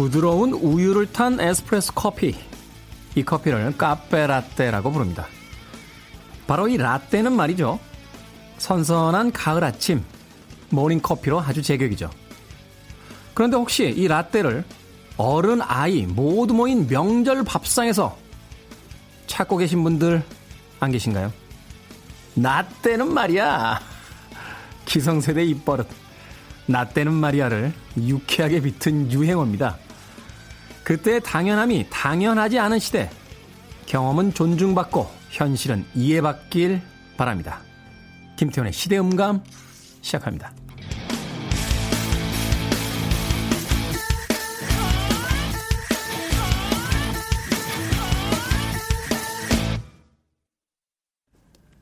부드러운 우유를 탄 에스프레소 커피. 이 커피를 카페라떼라고 부릅니다. 바로 이 라떼는 말이죠. 선선한 가을 아침, 모닝 커피로 아주 제격이죠. 그런데 혹시 이 라떼를 어른, 아이 모두 모인 명절 밥상에서 찾고 계신 분들 안 계신가요? 나 때는 말이야. 기성세대 입버릇. 나 때는 말이야를 유쾌하게 비튼 유행어입니다. 그때 당연함이 당연하지 않은 시대. 경험은 존중받고 현실은 이해받길 바랍니다. 김태훈의 시대음감 시작합니다.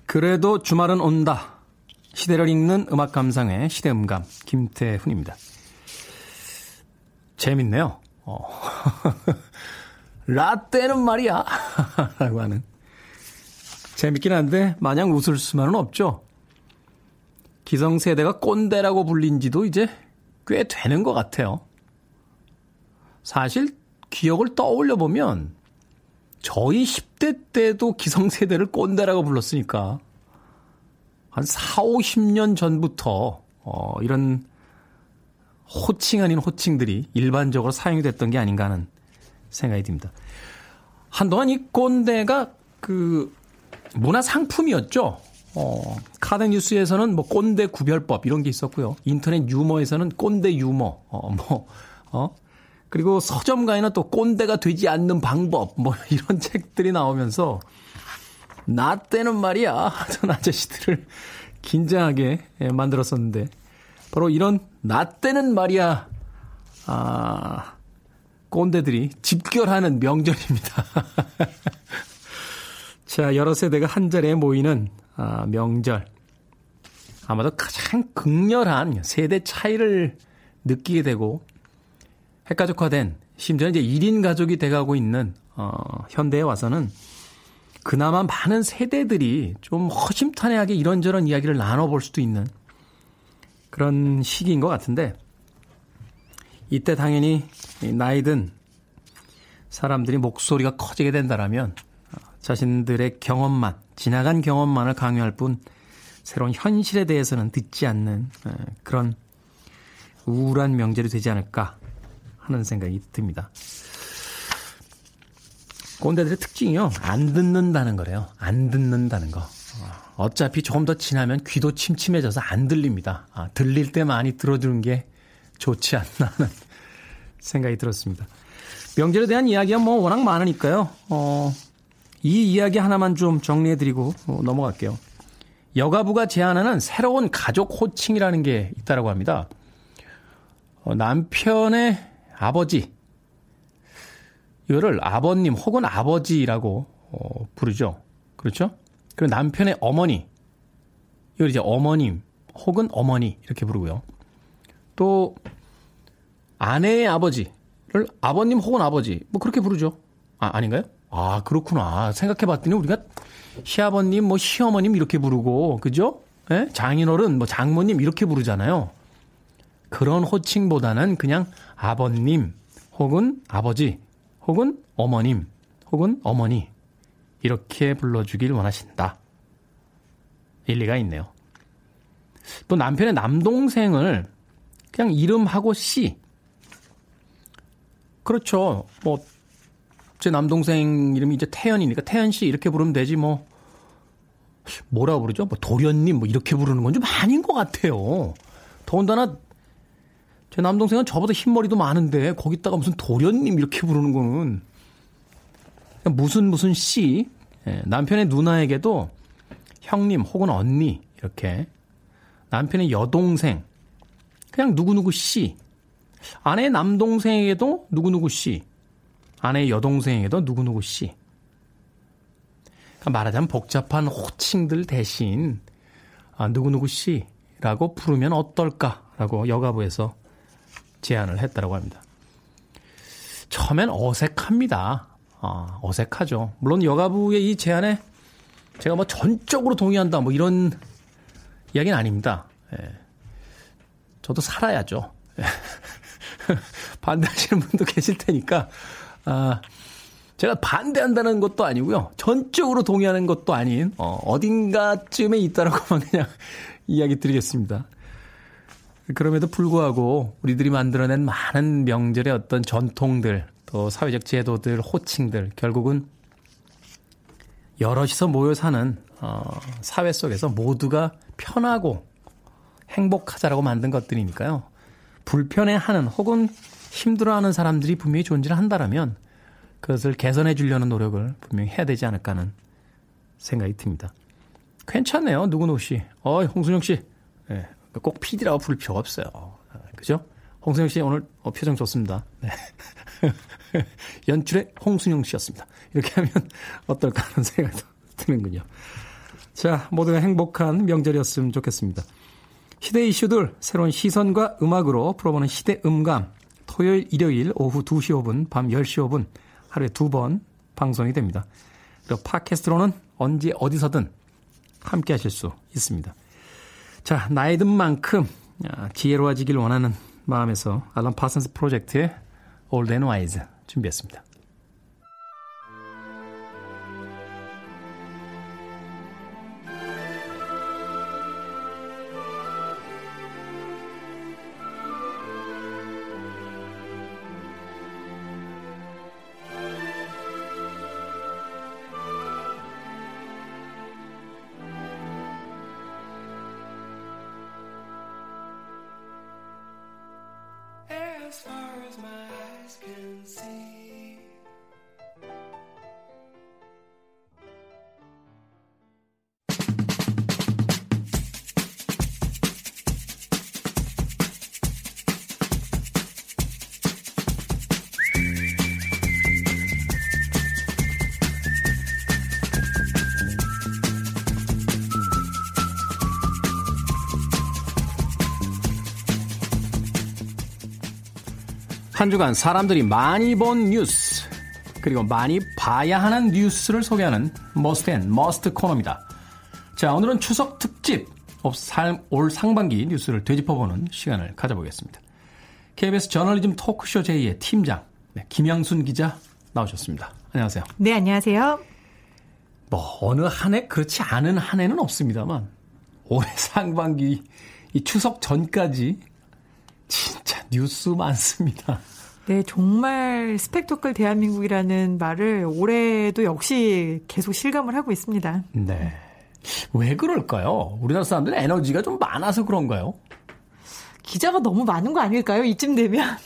그래도 주말은 온다. 시대를 읽는 음악 감상의 시대음감 김태훈입니다. 재밌네요. 어. 라떼는 말이야. 라고 하는. 재밌긴 한데 마냥 웃을 수만은 없죠. 기성세대가 꼰대라고 불린 지도 이제 꽤 되는 것 같아요. 사실 기억을 떠올려 보면 저희 10대 때도 기성세대를 꼰대라고 불렀으니까 한 4, 50년 전부터 어, 이런 호칭 아닌 호칭들이 일반적으로 사용이 됐던 게 아닌가 하는 생각이 듭니다. 한동안 이 꼰대가 그 문화 상품이었죠. 어, 카드 뉴스에서는 뭐 꼰대 구별법 이런 게 있었고요. 인터넷 유머에서는 꼰대 유머, 어, 뭐, 어, 그리고 서점가에는 또 꼰대가 되지 않는 방법 뭐 이런 책들이 나오면서 나 때는 말이야 하던 아저씨들을 긴장하게 예, 만들었었는데 바로 이런 나 때는 말이야 아 꼰대들이 집결하는 명절입니다. 자 여러 세대가 한 자리에 모이는 아, 명절 아마도 가장 극렬한 세대 차이를 느끼게 되고 핵가족화된 심지어 이제 1인 가족이 돼가고 있는 어, 현대에 와서는 그나마 많은 세대들이 좀 허심탄회하게 이런저런 이야기를 나눠볼 수도 있는 그런 시기인 것 같은데 이때 당연히 나이든 사람들이 목소리가 커지게 된다라면 자신들의 경험만 지나간 경험만을 강요할 뿐 새로운 현실에 대해서는 듣지 않는 그런 우울한 명절이 되지 않을까 하는 생각이 듭니다. 꼰대들의 특징이요. 안 듣는다는 거래요. 안 듣는다는 거. 어차피 조금 더 지나면 귀도 침침해져서 안 들립니다. 아, 들릴 때 많이 들어주는 게 좋지 않나 하는 생각이 들었습니다. 명절에 대한 이야기가 뭐 워낙 많으니까요. 어, 이 이야기 하나만 좀 정리해드리고 어, 넘어갈게요. 여가부가 제안하는 새로운 가족 호칭이라는 게 있다라고 합니다. 어, 남편의 아버지. 이거를 아버님 혹은 아버지라고 어, 부르죠. 그렇죠? 그리고 남편의 어머니. 이걸 이제 어머님 혹은 어머니 이렇게 부르고요. 또 아내의 아버지를 아버님 혹은 아버지 뭐 그렇게 부르죠. 아 아닌가요? 아 그렇구나. 생각해 봤더니 우리가 시아버님 뭐 시어머님 이렇게 부르고 그죠? 예? 장인어른 뭐 장모님 이렇게 부르잖아요. 그런 호칭보다는 그냥 아버님 혹은 아버지 혹은 어머님 혹은 어머니 이렇게 불러주길 원하신다. 일리가 있네요. 또 남편의 남동생을 그냥 이름하고 씨. 그렇죠. 뭐, 제 남동생 이름이 이제 태연이니까 태연 씨 이렇게 부르면 되지 뭐. 뭐라 부르죠? 뭐 도련님 뭐 이렇게 부르는 건 좀 아닌 것 같아요. 더군다나 제 남동생은 저보다 흰머리도 많은데 거기다가 무슨 도련님 이렇게 부르는 거는 무슨 무슨 씨 예, 남편의 누나에게도 형님 혹은 언니 이렇게 남편의 여동생 그냥 누구누구 씨 아내의 남동생에게도 누구누구 씨 아내의 여동생에게도 누구누구 씨 그러니까 말하자면 복잡한 호칭들 대신 아, 누구누구 씨라고 부르면 어떨까라고 여가부에서 제안을 했다고 합니다. 처음엔 어색합니다. 아, 어색하죠. 물론 여가부의 이 제안에 제가 뭐 전적으로 동의한다 뭐 이런 이야기는 아닙니다. 예. 저도 살아야죠. 예. 반대하시는 분도 계실 테니까, 아, 제가 반대한다는 것도 아니고요. 전적으로 동의하는 것도 아닌, 어, 어딘가쯤에 있다라고만 그냥 이야기 드리겠습니다. 그럼에도 불구하고 우리들이 만들어낸 많은 명절의 어떤 전통들, 또 사회적 제도들, 호칭들, 결국은 여럿이서 모여 사는 어, 사회 속에서 모두가 편하고 행복하자라고 만든 것들이니까요. 불편해하는 혹은 힘들어하는 사람들이 분명히 존재를 한다라면 그것을 개선해 주려는 노력을 분명히 해야 되지 않을까 하는 생각이 듭니다. 괜찮네요. 누군 혹시. 어, 홍순영 씨. 네, 꼭 PD라고 부를 필요가 없어요. 그죠? 홍순영 씨 오늘 어, 표정 좋습니다. 네. 연출의 홍순영 씨였습니다. 이렇게 하면 어떨까 하는 생각도 드는군요. 자, 모두가 행복한 명절이었으면 좋겠습니다. 시대 이슈들 새로운 시선과 음악으로 풀어보는 시대 음감. 토요일, 일요일 오후 2시 5분, 밤 10시 5분 하루에 두 번 방송이 됩니다. 그리고 팟캐스트로는 언제 어디서든 함께 하실 수 있습니다. 자, 나이 든 만큼 아, 지혜로워지길 원하는 마음에서 알람 파슨스 프로젝트의 Old and Wise 준비했습니다. can see. 한 주간 사람들이 많이 본 뉴스 그리고 많이 봐야 하는 뉴스를 소개하는 must and must 코너입니다. 자 오늘은 추석 특집 올 상반기 뉴스를 되짚어보는 시간을 가져보겠습니다. KBS 저널리즘 토크쇼 J의 팀장 네, 김양순 기자 나오셨습니다. 안녕하세요. 네 안녕하세요. 뭐 어느 한 해 그렇지 않은 한 해는 없습니다만 올해 상반기 이 추석 전까지 진짜 뉴스 많습니다. 네, 정말 스펙터클 대한민국이라는 말을 올해도 역시 계속 실감을 하고 있습니다. 네. 왜 그럴까요? 우리나라 사람들 에너지가 좀 많아서 그런가요? 기자가 너무 많은 거 아닐까요? 이쯤 되면.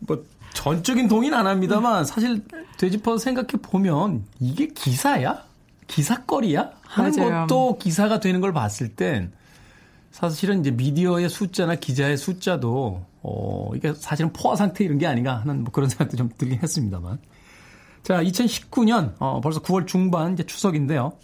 뭐, 전적인 동의는 안 합니다만, 사실 되짚어서 생각해 보면, 이게 기사야? 기사거리야? 하는 맞아요. 것도 기사가 되는 걸 봤을 땐, 사실은 이제 미디어의 숫자나 기자의 숫자도 어 이게 사실은 포화 상태 이런 게 아닌가 하는 뭐 그런 생각도 좀 들긴 했습니다만. 자, 2019년 어 벌써 9월 중반 이제 추석인데요.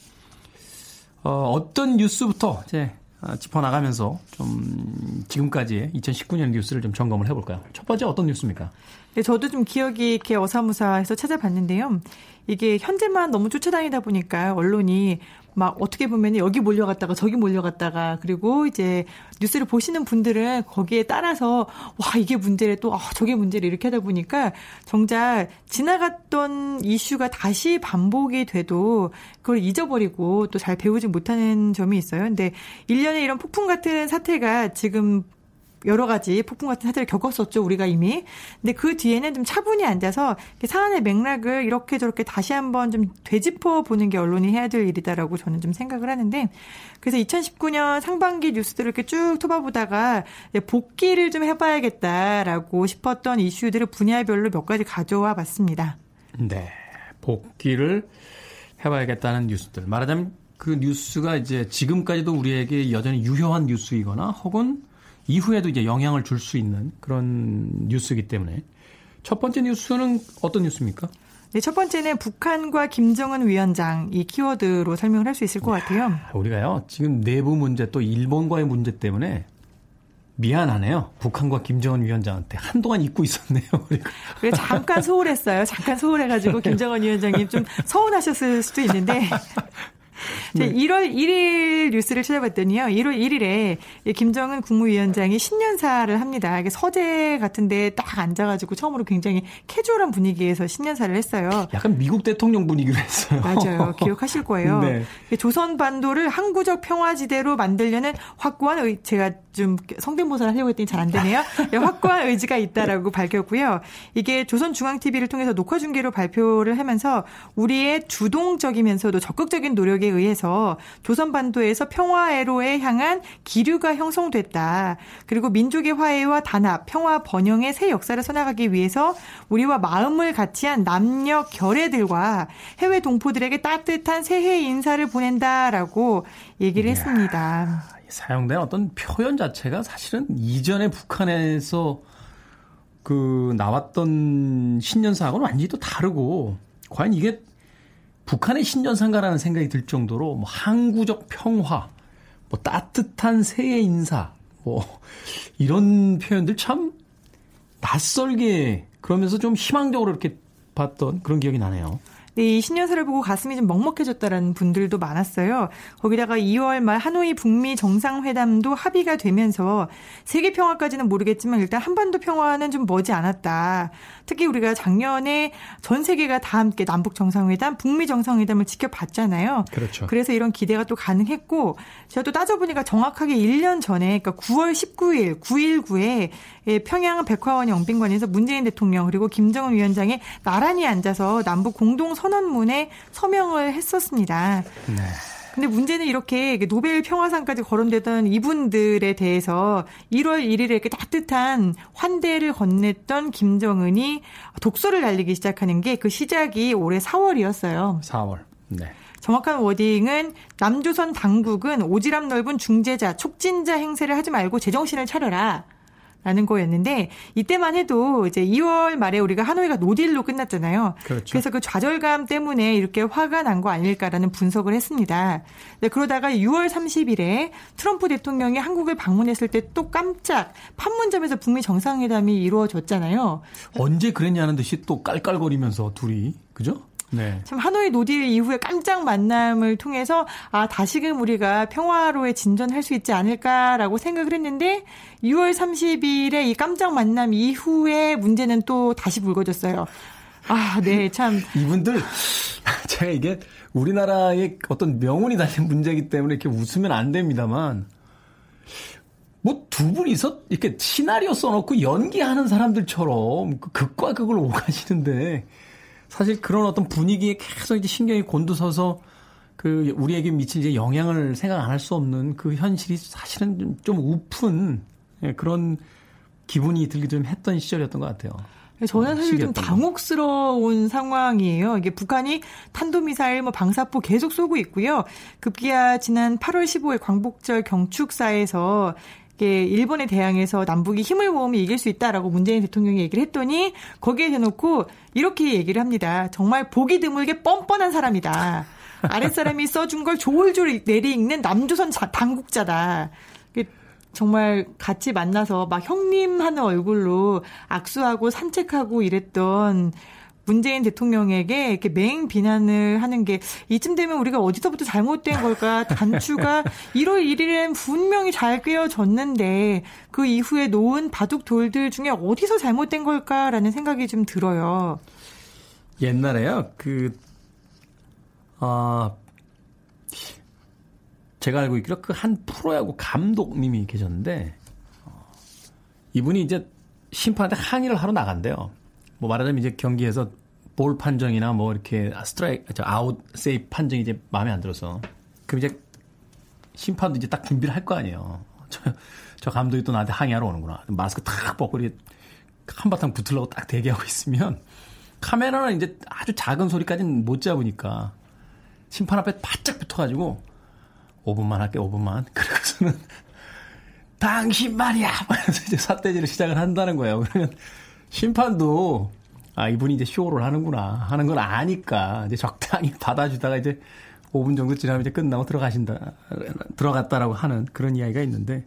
어 어떤 뉴스부터 이제 아, 짚어 나가면서 좀 지금까지의 2019년 뉴스를 좀 점검을 해 볼까요? 첫 번째 어떤 뉴스입니까? 네, 저도 좀 기억이 이렇게 어사무사해서 찾아봤는데요. 이게 현재만 너무 쫓아다니다 보니까 언론이 막 어떻게 보면 여기 몰려갔다가 저기 몰려갔다가 그리고 이제 뉴스를 보시는 분들은 거기에 따라서 와 이게 문제래 또 아, 저게 문제래 이렇게 하다 보니까 정작 지나갔던 이슈가 다시 반복이 돼도 그걸 잊어버리고 또 잘 배우지 못하는 점이 있어요. 근데 1년에 이런 폭풍 같은 사태가 지금 여러 가지 폭풍 같은 사태를 겪었었죠, 우리가 이미. 근데 그 뒤에는 좀 차분히 앉아서 사안의 맥락을 이렇게 저렇게 다시 한번 좀 되짚어 보는 게 언론이 해야 될 일이다라고 저는 좀 생각을 하는데 그래서 2019년 상반기 뉴스들을 이렇게 쭉 토봐보다가 복귀를 좀 해봐야겠다라고 싶었던 이슈들을 분야별로 몇 가지 가져와 봤습니다. 네. 복귀를 해봐야겠다는 뉴스들. 말하자면 그 뉴스가 이제 지금까지도 우리에게 여전히 유효한 뉴스이거나 혹은 이후에도 이제 영향을 줄 수 있는 그런 뉴스이기 때문에 첫 번째 뉴스는 어떤 뉴스입니까? 네, 첫 번째는 북한과 김정은 위원장 이 키워드로 설명을 할 수 있을 것 같아요. 우리가요, 지금 내부 문제 또 일본과의 문제 때문에 미안하네요. 북한과 김정은 위원장한테 한동안 잊고 있었네요. 그래 잠깐 소홀했어요. 잠깐 소홀해가지고 김정은 위원장님 좀 서운하셨을 수도 있는데 네. 1월 1일 뉴스를 찾아봤더니요. 1월 1일에 김정은 국무위원장이 신년사를 합니다. 서재 같은데 딱 앉아가지고 처음으로 굉장히 캐주얼한 분위기에서 신년사를 했어요. 약간 미국 대통령 분위기로 했어요. 맞아요. 기억하실 거예요. 네. 조선 반도를 항구적 평화지대로 만들려는 확고한 의, 제가 좀 성대모사를 하려고 했더니 잘 안 되네요. 네, 확고한 의지가 있다라고 밝혔고요. 이게 조선중앙TV를 통해서 녹화 중계로 발표를 하면서 우리의 주동적이면서도 적극적인 노력에 의해서 조선 반도에서 평화애로에 향한 기류가 형성됐다. 그리고 민족의 화해와 단합, 평화 번영의 새 역사를 써나가기 위해서 우리와 마음을 같이한 남녀 결애들과 해외 동포들에게 따뜻한 새해 인사를 보낸다라고 얘기를 이야. 했습니다. 사용된 어떤 표현 자체가 사실은 이전에 북한에서 그 나왔던 신년사하고는 완전히 또 다르고 과연 이게 북한의 신년사인가라는 생각이 들 정도로 뭐 항구적 평화, 뭐 따뜻한 새해 인사, 뭐 이런 표현들 참 낯설게 그러면서 좀 희망적으로 이렇게 봤던 그런 기억이 나네요. 네, 이 신년사를 보고 가슴이 좀 먹먹해졌다라는 분들도 많았어요. 거기다가 2월 말 하노이 북미 정상회담도 합의가 되면서 세계 평화까지는 모르겠지만 일단 한반도 평화는 좀 머지 않았다. 특히 우리가 작년에 전 세계가 다 함께 남북 정상회담, 북미 정상회담을 지켜봤잖아요. 그렇죠. 그래서 이런 기대가 또 가능했고 제가 또 따져보니까 정확하게 1년 전에 그러니까 9월 19일 9.19에 평양 백화원 영빈관에서 문재인 대통령 그리고 김정은 위원장이 나란히 앉아서 남북 공동 선언문에 서명을 했었습니다. 네. 근데 문제는 이렇게 노벨 평화상까지 거론되던 이분들에 대해서 1월 1일에 이렇게 따뜻한 환대를 건넸던 김정은이 독설을 날리기 시작하는 게 그 시작이 올해 4월이었어요. 4월. 네. 정확한 wording은 남조선 당국은 오지랖 넓은 중재자, 촉진자 행세를 하지 말고 제정신을 차려라. 라는 거였는데 이때만 해도 이제 2월 말에 우리가 하노이가 no deal로 끝났잖아요. 그렇죠. 그래서 그 좌절감 때문에 이렇게 화가 난 거 아닐까라는 분석을 했습니다. 네, 그러다가 6월 30일에 트럼프 대통령이 한국을 방문했을 때 또 깜짝 판문점에서 북미 정상회담이 이루어졌잖아요. 언제 그랬냐는 듯이 또 깔깔거리면서 둘이 그죠? 네. 참 하노이 노딜 이후에 깜짝 만남을 통해서 아 다시금 우리가 평화로에 진전할 수 있지 않을까라고 생각을 했는데 6월 30일에 이 깜짝 만남 이후에 문제는 또 다시 불거졌어요. 아, 네, 참. 이분들, 제가 이게 우리나라의 어떤 명운이 달린 문제이기 때문에 이렇게 웃으면 안 됩니다만, 뭐 두 분이서 이렇게 시나리오 써놓고 연기하는 사람들처럼 그 극과 극을 오가시는데, 사실 그런 어떤 분위기에 계속 이제 신경이 곤두서서 그 우리에게 미칠 이제 영향을 생각 안 할 수 없는 그 현실이 사실은 좀, 좀 우픈 예, 그런 기분이 들기도 좀 했던 시절이었던 것 같아요. 저는 사실 좀 당혹스러운 상황이에요. 이게 북한이 탄도미사일, 뭐 방사포 계속 쏘고 있고요. 급기야 지난 8월 15일 광복절 경축사에서 일본에 대항해서 남북이 힘을 모으면 이길 수 있다라고 문재인 대통령이 얘기를 했더니 거기에 대놓고 이렇게 얘기를 합니다. 정말 보기 드물게 뻔뻔한 사람이다. 아랫사람이 써준 걸 졸졸 내리익는 남조선 당국자다. 정말 같이 만나서 막 형님 하는 얼굴로 악수하고 산책하고 이랬던 문재인 대통령에게 이렇게 맹 비난을 하는 게 이쯤 되면 우리가 어디서부터 잘못된 걸까? 단추가 1월 1일엔 분명히 잘 꿰어졌는데 그 이후에 놓은 바둑 돌들 중에 어디서 잘못된 걸까라는 생각이 좀 들어요. 옛날에요. 그, 아, 제가 알고 있기로 그 한 프로야구 감독님이 계셨는데, 어, 이분이 이제 심판한테 항의를 하러 나간대요. 뭐 말하자면 이제 경기에서 볼 판정이나 뭐 이렇게 스트라이크, 저 아웃 세이프 판정이 이제 마음에 안 들어서. 그럼 이제 심판도 이제 딱 준비를 할 거 아니에요. 저, 저 감독이 또 나한테 항의하러 오는구나. 마스크 탁 벗고 이렇게 한바탕 붙으려고 딱 대기하고 있으면 카메라는 이제 아주 작은 소리까지는 못 잡으니까 심판 앞에 바짝 붙어가지고 5분만 할게 5분만 그러고서는 당신 말이야 하면서 이제 삿대질을 시작을 한다는 거예요. 그러면 심판도 아, 이분이 이제 쇼를 하는구나 하는 걸 아니까 이제 적당히 받아주다가 이제 5분 정도 지나면 이제 끝나고 들어가신다, 들어갔다라고 하는 그런 이야기가 있는데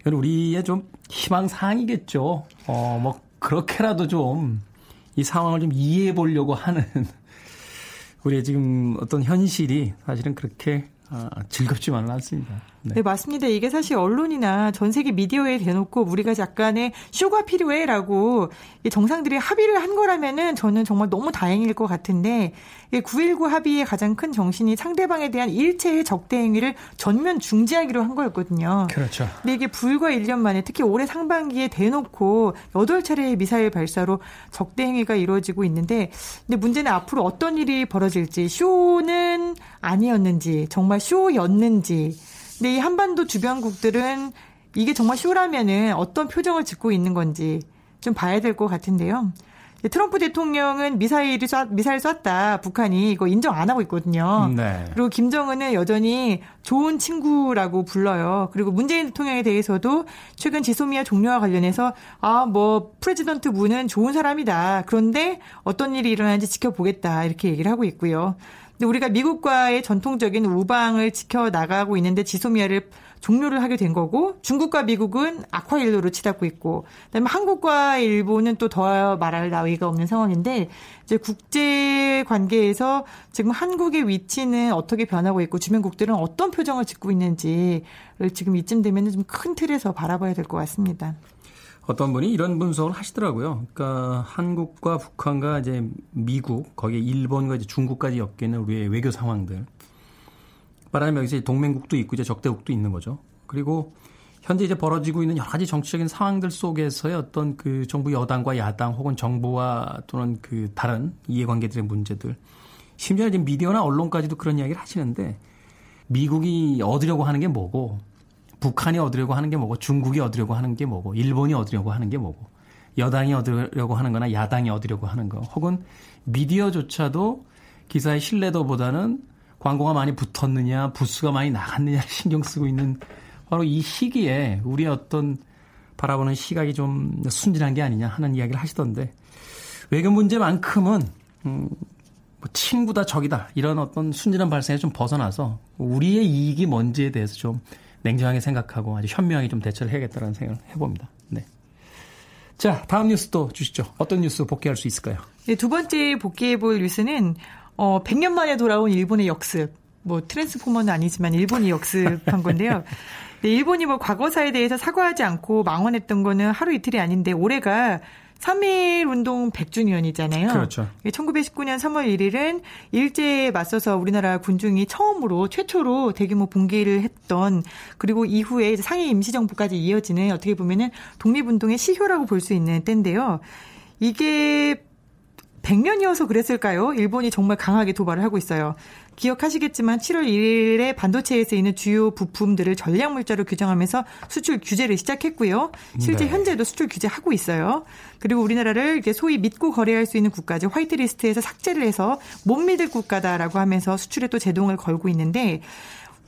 이건 우리의 좀 희망사항이겠죠. 어, 뭐, 그렇게라도 좀 이 상황을 좀 이해해 보려고 하는 우리의 지금 어떤 현실이 사실은 그렇게 아, 즐겁지만은 않습니다. 네. 네. 맞습니다. 이게 사실 언론이나 전 세계 미디어에 대놓고 우리가 약간의 쇼가 필요해라고 정상들이 합의를 한 거라면은 저는 정말 너무 다행일 것 같은데 9.19 합의의 가장 큰 정신이 상대방에 대한 일체의 적대 행위를 전면 중지하기로 한 거였거든요. 그렇죠. 근데 이게 불과 1년 만에 특히 올해 상반기에 대놓고 8차례의 미사일 발사로 적대 행위가 이루어지고 있는데 근데 문제는 앞으로 어떤 일이 벌어질지 쇼는 아니었는지 정말 쇼였는지 근데 이 한반도 주변국들은 이게 정말 쇼라면은 어떤 표정을 짓고 있는 건지 좀 봐야 될 것 같은데요. 트럼프 대통령은 미사일이 쐈, 미사일 쐈다. 북한이 이거 인정 안 하고 있거든요. 네. 그리고 김정은은 여전히 좋은 친구라고 불러요. 그리고 문재인 대통령에 대해서도 최근 지소미아 종료와 관련해서 아, 뭐, President 문은 좋은 사람이다. 그런데 어떤 일이 일어나는지 지켜보겠다. 이렇게 얘기를 하고 있고요. 근데 우리가 미국과의 전통적인 우방을 지켜 나가고 있는데 지소미아를 종료를 하게 된 거고 중국과 미국은 악화일로로 치닫고 있고 그다음에 한국과 일본은 또 더 말할 나위가 없는 상황인데 이제 국제 관계에서 지금 한국의 위치는 어떻게 변하고 있고 주변국들은 어떤 표정을 짓고 있는지를 지금 이쯤 되면 좀 큰 틀에서 바라봐야 될 것 같습니다. 어떤 분이 이런 분석을 하시더라고요. 그러니까 한국과 북한과 이제 미국, 거기에 일본과 이제 중국까지 엮이는 우리의 외교 상황들. 말하자면 여기서 동맹국도 있고 이제 적대국도 있는 거죠. 그리고 현재 이제 벌어지고 있는 여러 가지 정치적인 상황들 속에서의 어떤 그 정부 여당과 야당 혹은 정부와 또는 그 다른 이해관계들의 문제들. 심지어 이제 미디어나 언론까지도 그런 이야기를 하시는데 미국이 얻으려고 하는 게 뭐고 북한이 얻으려고 하는 게 뭐고 중국이 얻으려고 하는 게 뭐고 일본이 얻으려고 하는 게 뭐고 여당이 얻으려고 하는 거나 야당이 얻으려고 하는 거 혹은 미디어조차도 기사의 신뢰도보다는 광고가 많이 붙었느냐 부수가 많이 나갔느냐를 신경 쓰고 있는 바로 이 시기에 우리의 어떤 바라보는 시각이 좀 순진한 게 아니냐 하는 이야기를 하시던데 외교 문제만큼은 음, 뭐 친구다 적이다 이런 어떤 순진한 발상에 좀 벗어나서 우리의 이익이 뭔지에 대해서 좀 냉정하게 생각하고 아주 현명하게 좀 대처를 해야겠다는 생각을 해봅니다. 네. 자, 다음 뉴스도 주시죠. 어떤 뉴스 복귀할 수 있을까요? 네, 두 번째 복귀해볼 뉴스는 어, 100년 만에 돌아온 일본의 역습. 뭐 트랜스포머는 아니지만 일본이 역습한 건데요. 네, 일본이 뭐 과거사에 대해서 사과하지 않고 망언했던 거는 하루 이틀이 아닌데 올해가 3.1 운동 100주년이잖아요. 그렇죠. 1919년 3월 1일은 일제에 맞서서 우리나라 군중이 처음으로 최초로 대규모 봉기를 했던 그리고 이후에 상해 임시정부까지 이어지는 어떻게 보면은 독립운동의 시효라고 볼 수 있는 때인데요. 이게 100년이어서 그랬을까요? 일본이 정말 강하게 도발을 하고 있어요. 기억하시겠지만 7월 1일에 반도체에 쓰이는 주요 부품들을 전략물자로 규정하면서 수출 규제를 시작했고요. 실제 네. 현재도 수출 규제하고 있어요. 그리고 우리나라를 이제 소위 믿고 거래할 수 있는 국가지 화이트리스트에서 삭제를 해서 못 믿을 국가다라고 하면서 수출에 또 제동을 걸고 있는데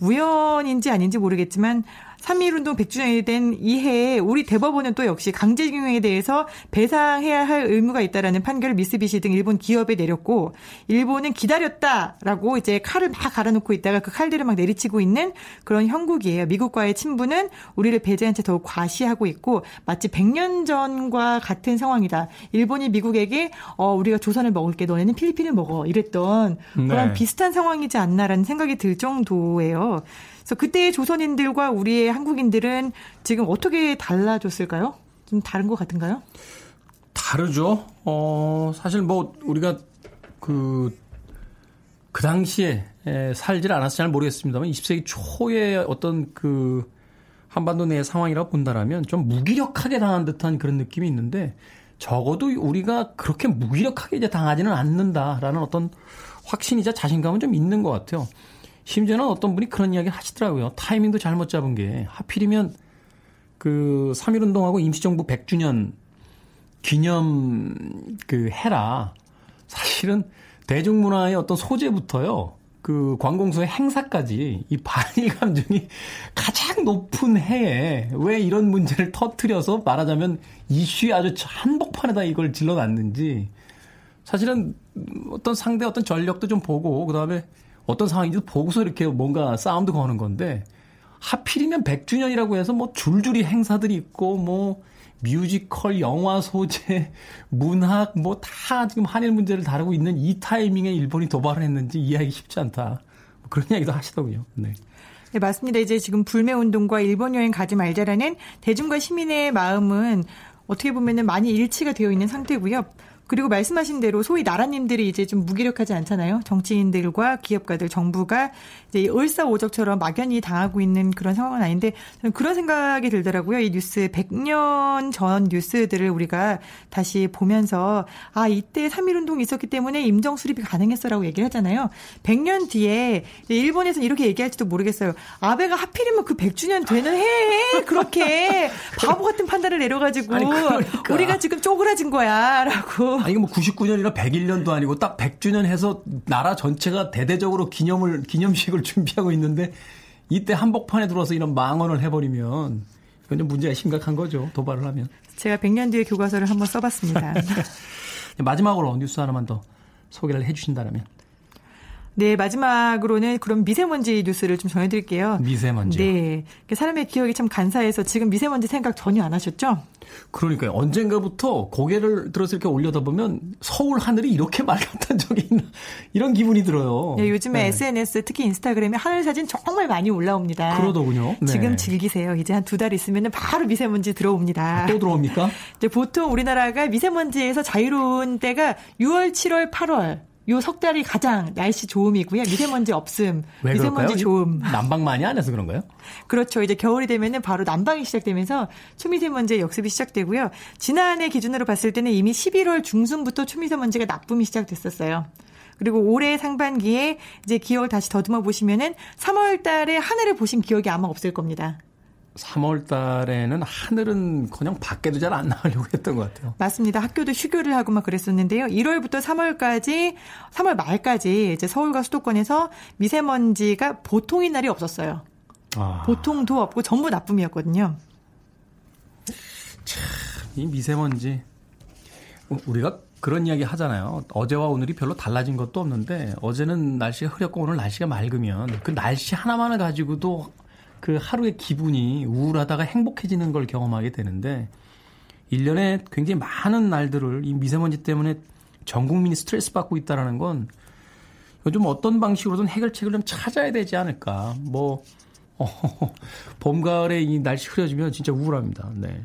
우연인지 아닌지 모르겠지만 3.1운동 100주년이 된 이 해에 우리 대법원은 또 역시 강제징용에 대해서 배상해야 할 의무가 있다라는 판결을 미쓰비시 등 일본 기업에 내렸고 일본은 기다렸다라고 이제 칼을 막 갈아놓고 있다가 그 칼들을 막 내리치고 있는 그런 형국이에요. 미국과의 친분은 우리를 배제한 채 더욱 과시하고 있고 마치 100년 전과 같은 상황이다. 일본이 미국에게 어 우리가 조선을 먹을게 너네는 필리핀을 먹어 이랬던 그런 네. 비슷한 상황이지 않나라는 생각이 들 정도예요. 그래서 그때의 조선인들과 우리의 한국인들은 지금 어떻게 달라졌을까요? 좀 다른 것 같은가요? 다르죠. 어, 사실 뭐 우리가 그, 그 당시에 살질 않아서 잘 모르겠습니다만 20세기 초에 어떤 그 한반도 내의 상황이라고 본다라면 좀 무기력하게 당한 듯한 그런 느낌이 있는데 적어도 우리가 그렇게 무기력하게 이제 당하지는 않는다라는 어떤 확신이자 자신감은 좀 있는 것 같아요. 심지어는 어떤 분이 그런 이야기 하시더라고요. 타이밍도 잘못 잡은 게 하필이면 그 3.1운동하고 임시정부 100주년 기념 그 해라. 사실은 대중문화의 어떤 소재부터요. 그 관공서의 행사까지 이 반일 감정이 가장 높은 해에 왜 이런 문제를 터트려서 말하자면 이슈에 아주 한복판에다 이걸 질러놨는지 사실은 어떤 상대 어떤 전력도 좀 보고 그다음에 어떤 상황인지 보고서 이렇게 뭔가 싸움도 거는 건데 하필이면 100주년이라고 해서 뭐 줄줄이 행사들이 있고 뭐 뮤지컬, 영화 소재, 문학 뭐 다 지금 한일 문제를 다루고 있는 이 타이밍에 일본이 도발을 했는지 이해하기 쉽지 않다. 뭐 그런 이야기도 하시더군요. 네. 네, 맞습니다. 이제 지금 불매 운동과 일본 여행 가지 말자라는 대중과 시민의 마음은 어떻게 보면은 많이 일치가 되어 있는 상태고요. 그리고 말씀하신 대로 소위 나라님들이 이제 좀 무기력하지 않잖아요. 정치인들과 기업가들, 정부가 이제 을사오적처럼 막연히 당하고 있는 그런 상황은 아닌데 저는 그런 생각이 들더라고요. 이 뉴스 100년 전 뉴스들을 우리가 다시 보면서 아 이때 3.1 운동이 있었기 때문에 임정 수립이 가능했어라고 얘기를 하잖아요. 100년 뒤에 일본에서는 이렇게 얘기할지도 모르겠어요. 아베가 하필이면 그 100주년 되는 해에 그렇게 바보 같은 판단을 내려가지고 아니, 그러니까. 우리가 지금 쪼그라진 거야라고. 아니, 뭐 99년이나 101년도 아니고 딱 100주년 해서 나라 전체가 대대적으로 기념을, 기념식을 준비하고 있는데 이때 한복판에 들어와서 이런 망언을 해버리면 이건 좀 문제가 심각한 거죠. 도발을 하면. 제가 100년 뒤에 교과서를 한번 써봤습니다. 마지막으로 뉴스 하나만 더 소개를 해주신다면. 네, 마지막으로는 그럼 미세먼지 뉴스를 좀 전해드릴게요. 미세먼지. 네. 사람의 기억이 참 간사해서 지금 미세먼지 생각 전혀 안 하셨죠? 그러니까요. 언젠가부터 고개를 들어서 이렇게 올려다 보면 서울 하늘이 이렇게 맑았던 적이 있나 이런 기분이 들어요. 네, 요즘에 네. SNS 특히 인스타그램에 하늘 사진 정말 많이 올라옵니다. 그러더군요. 네. 지금 즐기세요. 이제 한 두 달 있으면 바로 미세먼지 들어옵니다. 아, 또 들어옵니까? 이제 보통 우리나라가 미세먼지에서 자유로운 때가 6월, 7월, 8월 요석 달이 가장 날씨 좋음이고요. 미세먼지 없음. 미세먼지 좋음. 난방 많이 안 해서 그런가요? 그렇죠. 이제 겨울이 되면은 바로 난방이 시작되면서 초미세먼지의 역습이 시작되고요. 지난해 기준으로 봤을 때는 이미 11월 중순부터 초미세먼지가 나쁨이 시작됐었어요. 그리고 올해 상반기에 이제 기억을 다시 더듬어 보시면은 3월 달에 하늘을 보신 기억이 아마 없을 겁니다. 3월 달에는 하늘은 그냥 밖에도 잘 안 나가려고 했던 것 같아요. 맞습니다. 학교도 휴교를 하고 막 그랬었는데요. 1월부터 3월까지, 3월 말까지 이제 서울과 수도권에서 미세먼지가 보통인 날이 없었어요. 아. 보통도 없고 전부 나쁨이었거든요. 참, 이 미세먼지. 우리가 그런 이야기 하잖아요. 어제와 오늘이 별로 달라진 것도 없는데 어제는 날씨가 흐렸고 오늘 날씨가 맑으면 그 날씨 하나만을 가지고도 그 하루의 기분이 우울하다가 행복해지는 걸 경험하게 되는데 1년에 굉장히 많은 날들을 이 미세먼지 때문에 전 국민이 스트레스 받고 있다라는 건 요즘 어떤 방식으로든 해결책을 좀 찾아야 되지 않을까. 뭐 어, 봄 가을에 이 날씨 흐려지면 진짜 우울합니다. 네.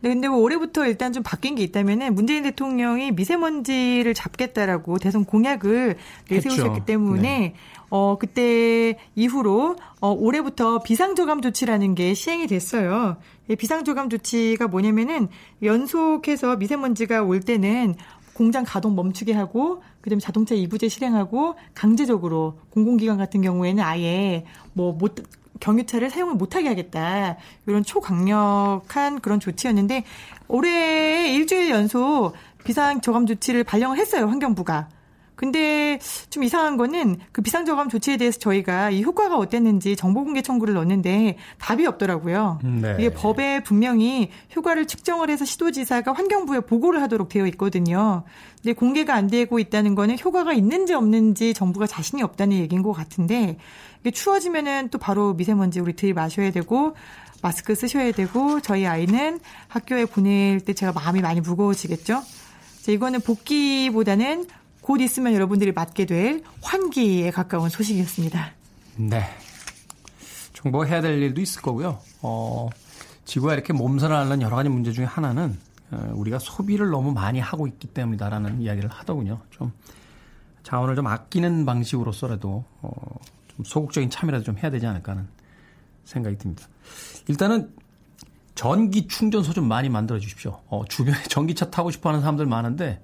네, 근데 뭐 올해부터 일단 좀 바뀐 게 있다면은 문재인 대통령이 미세먼지를 잡겠다라고 대선 공약을 내세우셨기 때문에 네. 어 그때 이후로 어 올해부터 비상조감 조치라는 게 시행이 됐어요. 이 비상조감 조치가 뭐냐면은 연속해서 미세먼지가 올 때는 공장 가동 멈추게 하고 그다음에 자동차 이부제 실행하고 강제적으로 공공기관 같은 경우에는 아예 뭐 못 경유차를 사용을 못하게 하겠다. 이런 초강력한 그런 조치였는데 올해 일주일 연속 비상 저감 조치를 발령을 했어요. 환경부가. 근데 좀 이상한 거는 그 비상저감 조치에 대해서 저희가 이 효과가 어땠는지 정보공개 청구를 넣었는데 답이 없더라고요. 네. 이게 법에 분명히 효과를 측정을 해서 시도지사가 환경부에 보고를 하도록 되어 있거든요. 근데 공개가 안 되고 있다는 거는 효과가 있는지 없는지 정부가 자신이 없다는 얘기인 것 같은데 이게 추워지면은 또 바로 미세먼지 우리 들이마셔야 되고 마스크 쓰셔야 되고 저희 아이는 학교에 보낼 때 제가 마음이 많이 무거워지겠죠. 이거는 복귀보다는 곧 있으면 여러분들이 맞게 될 환기에 가까운 소식이었습니다. 네. 정보해야 될 일도 있을 거고요. 어, 지구가 이렇게 몸살을 앓는 여러 가지 문제 중에 하나는 어, 우리가 소비를 너무 많이 하고 있기 때문이다라는 이야기를 하더군요. 좀 자원을 좀 아끼는 방식으로서라도 어, 좀 소극적인 참여라도 좀 해야 되지 않을까 하는 생각이 듭니다. 일단은 전기 충전소 좀 많이 만들어 주십시오. 어, 주변에 전기차 타고 싶어 하는 사람들 많은데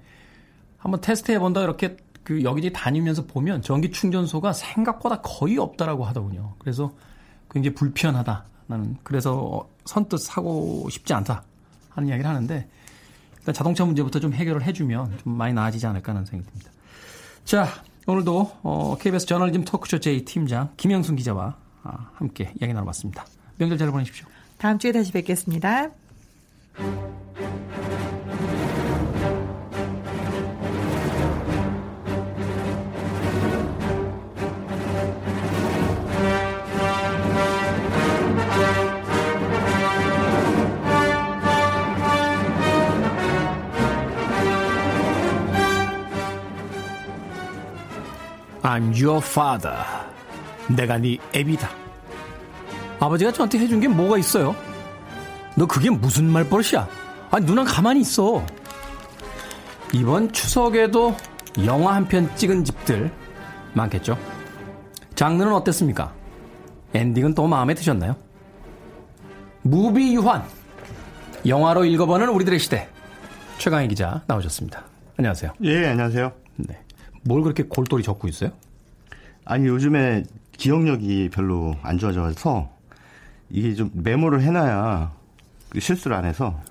한번 테스트 해 본다 이렇게 그 여기저기 다니면서 보면 전기 충전소가 생각보다 거의 없다라고 하더군요. 그래서 굉장히 불편하다. 나는 그래서 선뜻 사고 싶지 않다 하는 이야기를 하는데 일단 자동차 문제부터 좀 해결을 해주면 좀 많이 나아지지 않을까 하는 생각이 듭니다. 자, 오늘도 어, KBS 저널리즘 토크쇼 J 팀장 김영순 기자와 아, 함께 이야기 나눠봤습니다. 명절 잘 보내십시오. 다음 주에 다시 뵙겠습니다. I'm your father. 내가 네 애비다. 아버지가 저한테 해준 게 뭐가 있어요? 너 그게 무슨 말버릇이야? 아니, 누나 가만히 있어. 이번 추석에도 영화 한 편 찍은 집들 많겠죠? 장르는 어땠습니까? 엔딩은 또 마음에 드셨나요? 무비 유환. 영화로 읽어보는 우리들의 시대. 최강희 기자 나오셨습니다. 안녕하세요. 예, 안녕하세요. 네. 뭘 그렇게 골똘히 적고 있어요? 아니, 요즘에 기억력이 별로 안 좋아져서 이게 좀 메모를 해놔야 그 실수를 안 해서.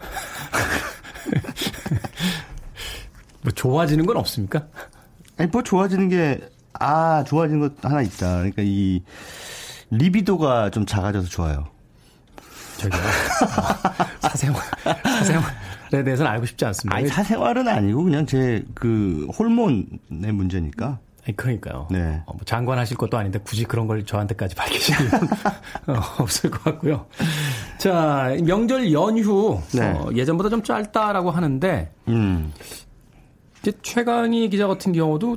뭐 좋아지는 건 없습니까? 아니, 뭐 좋아지는 게, 아, 좋아지는 것 하나 있다. 그러니까 이, 리비도가 좀 작아져서 좋아요. 저기요. 사생활, 사생활에 대해서는 알고 싶지 않습니다. 아니, 사생활은 아니고 그냥 제 그 호르몬의 문제니까. 아니, 그러니까요. 네. 어, 뭐 장관 하실 것도 아닌데 굳이 그런 걸 저한테까지 밝히시는 어, 없을 것 같고요. 자, 명절 연휴 네. 어, 예전보다 좀 짧다라고 하는데 음. 이제 최강희 기자 같은 경우도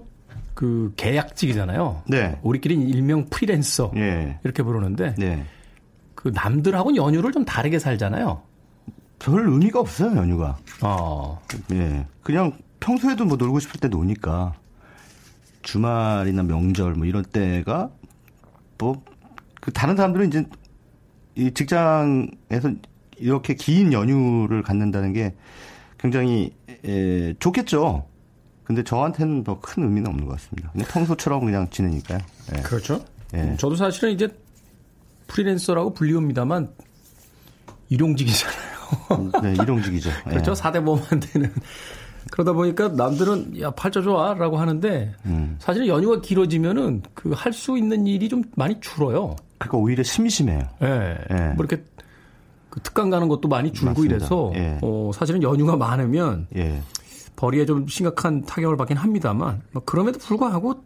그 계약직이잖아요. 네. 우리끼리 일명 프리랜서 예. 이렇게 부르는데 네. 그 남들하고는 연휴를 좀 다르게 살잖아요. 별 의미가 없어요, 연휴가. 어, 예. 그냥 평소에도 뭐 놀고 싶을 때 노니까 주말이나 명절 뭐 이런 때가 뭐 그 다른 사람들은 이제 이 직장에서 이렇게 긴 연휴를 갖는다는 게 굉장히 에, 좋겠죠. 근데 저한테는 뭐큰 의미는 없는 것 같습니다. 그냥 평소처럼 그냥 지내니까요. 예. 그렇죠. 예. 저도 사실은 이제 프리랜서라고 불리웁니다만 일용직이잖아요. 네, 일용직이죠. 예. 그렇죠. 4대 보험한테는 그러다 보니까 남들은 야 팔자 좋아라고 하는데 음. 사실은 연휴가 길어지면은 그 할 수 있는 일이 좀 많이 줄어요. 그러니까 오히려 심심해요. 예. 예. 뭐 이렇게 그 특강 가는 것도 많이 줄고 맞습니다. 이래서 예. 어, 사실은 연휴가 많으면 예. 벌이에 좀 심각한 타격을 받긴 합니다만 뭐 그럼에도 불구하고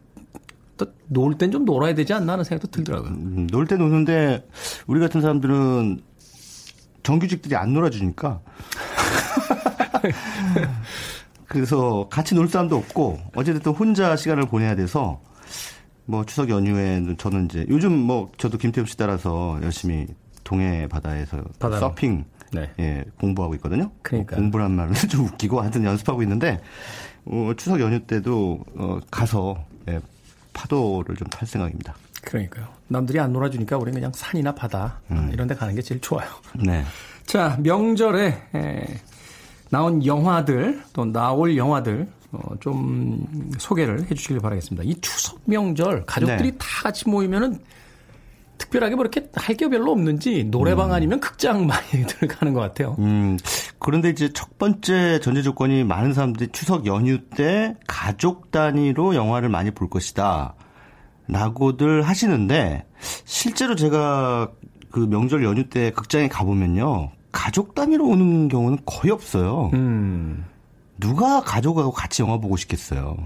또놀땐 좀 놀아야 되지 않나 하는 생각도 들더라고요. 음, 놀때 노는데 우리 같은 사람들은 정규직들이 안 놀아주니까 그래서 같이 놀 사람도 없고 어쨌든 혼자 시간을 보내야 돼서 뭐 추석 연휴에는 저는 이제 요즘 뭐 저도 김태우 씨 따라서 열심히 동해 바다에서 바다로. 서핑 네. 예, 공부하고 있거든요. 그러니까요. 뭐 공부란 말은 좀 웃기고 하여튼 연습하고 있는데 어, 추석 연휴 때도 어, 가서 예, 파도를 좀 탈 생각입니다. 그러니까요. 남들이 안 놀아주니까 우리는 그냥 산이나 바다 음. 이런 데 가는 게 제일 좋아요. 네. 자, 명절에 에, 나온 영화들 또 나올 영화들 어, 좀 소개를 해 주시길 바라겠습니다. 이 추석 명절 가족들이 네. 다 같이 모이면은 특별하게 뭐 이렇게 할 게 별로 없는지 노래방 아니면 극장 많이들 가는 것 같아요. 음, 그런데 이제 첫 번째 전제 조건이 많은 사람들이 추석 연휴 때 가족 단위로 영화를 많이 볼 것이다. 라고들 하시는데, 실제로 제가 그 명절 연휴 때 극장에 가보면요. 가족 단위로 오는 경우는 거의 없어요. 음. 누가 가족하고 같이 영화 보고 싶겠어요.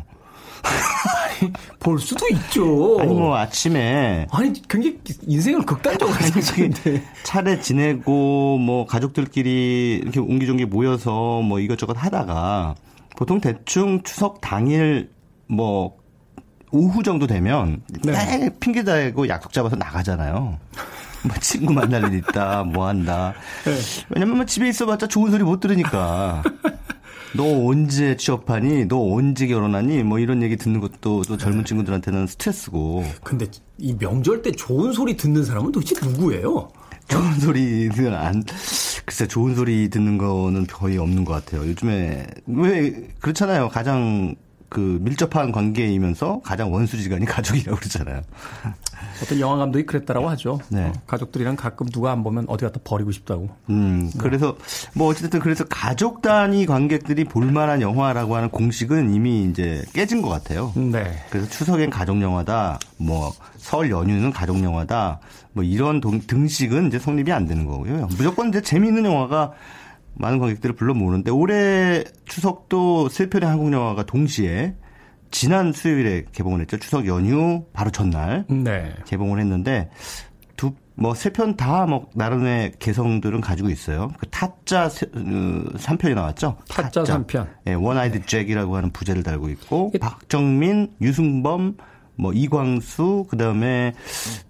볼 수도 있죠. 아니, 뭐 아침에 아니, 굉장히 인생을 극단적으로 생각하는데. 차례 지내고 뭐 가족들끼리 이렇게 옹기종기 모여서 뭐 이것저것 하다가 보통 대충 추석 당일 뭐 오후 정도 되면 네. 네. 핑계 대고 약속 잡아서 나가잖아요. 뭐 친구 만날 일 있다, 뭐 한다. 네. 왜냐면 뭐 집에 있어봤자 좋은 소리 못 들으니까. 너 언제 취업하니? 너 언제 결혼하니? 뭐 이런 얘기 듣는 것도 또 젊은 친구들한테는 스트레스고. 근데 이 명절 때 좋은 소리 듣는 사람은 도대체 누구예요? 좋은 소리는 안, 글쎄, 좋은 소리 듣는 거는 거의 없는 것 같아요. 요즘에, 왜, 그렇잖아요. 가장 그 밀접한 관계이면서 가장 원수지간이 가족이라고 그러잖아요. 어떤 영화 감독이 그랬다라고 하죠. 네. 어, 가족들이랑 가끔 누가 안 보면 어디 갖다 버리고 싶다고. 음, 그래서, 뭐, 어쨌든 그래서 가족 단위 관객들이 볼만한 영화라고 하는 공식은 이미 이제 깨진 것 같아요. 네. 그래서 추석엔 가족 영화다, 뭐, 설 연휴는 가족 영화다, 뭐, 이런 동- 등식은 이제 성립이 안 되는 거고요. 무조건 이제 재미있는 영화가 많은 관객들을 불러 모으는데, 올해 추석도 세 편의 한국 영화가 동시에 지난 수요일에 개봉을 했죠. 추석 연휴 바로 전날 네. 개봉을 했는데, 두, 뭐, 세 편 다 뭐, 나름의 개성들은 가지고 있어요. 그 타짜 세, 어, 3편이 나왔죠. 타짜 삼 편. 예, 원아이드 잭이라고 하는 부제를 달고 있고 박정민, 유승범, 뭐 이광수 그다음에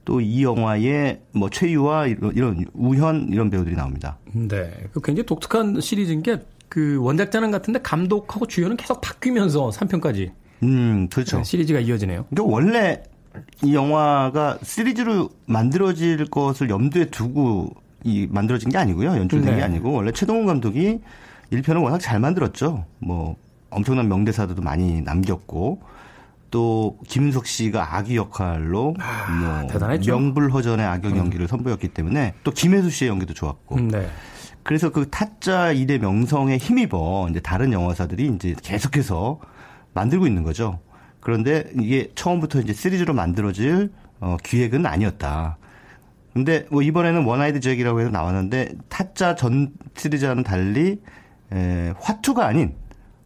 또 이 영화에 뭐 최유화 이런, 이런 우현 이런 배우들이 나옵니다. 네. 그 굉장히 독특한 시리즈인 게 그 원작자는 같은데 감독하고 주연은 계속 바뀌면서 3편까지 음, 그렇죠. 시리즈가 이어지네요. 그러니까 원래 이 영화가 시리즈로 만들어질 것을 염두에 두고 이 만들어진 게 아니고요. 연출된 네. 게 아니고 원래 최동원 감독이 1편을 워낙 잘 만들었죠. 뭐 엄청난 명대사들도 많이 남겼고 또 김윤석 씨가 아기 역할로 뭐 대단했죠. 명불허전의 악역 연기를 선보였기 때문에 또 김혜수 씨의 연기도 좋았고 네. 그래서 그 타짜 일의 명성에 힘입어 이제 다른 영화사들이 이제 계속해서 만들고 있는 거죠. 그런데 이게 처음부터 이제 시리즈로 만들어질 어, 기획은 아니었다. 근데 뭐 이번에는 원아이드 잭이라고 해서 나왔는데 타짜 전 시리즈와는 달리 에, 화투가 아닌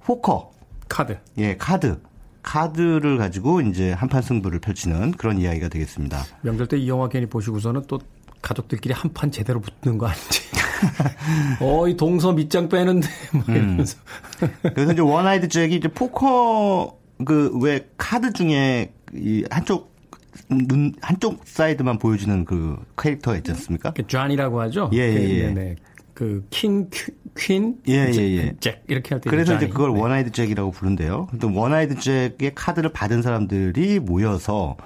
포커, 카드. 예 카드, 카드를 가지고 이제 한판 승부를 펼치는 그런 이야기가 되겠습니다. 명절 때 이 영화 괜히 보시고서는 또 가족들끼리 한 판 제대로 붙는 거 아닌지. 어, 이 동서 밑장 빼는데, 막 이러면서. 그래서 이제 One-Eyed Jack이 이제 포커 그 왜 카드 중에 이 한쪽 눈 한쪽 사이드만 보여주는 그 캐릭터가 있지 않습니까? 그 존이라고 하죠? 예, 예, 그, 예. 네 네. 그, 킹, 퀴, 퀸? 예, 잭, 예, 예. 잭, 이렇게 할 때. 그래서 이제. 그걸 네. One-Eyed Jack이라고 부른대요. 근데 One-Eyed Jack의 카드를 받은 사람들이 모여서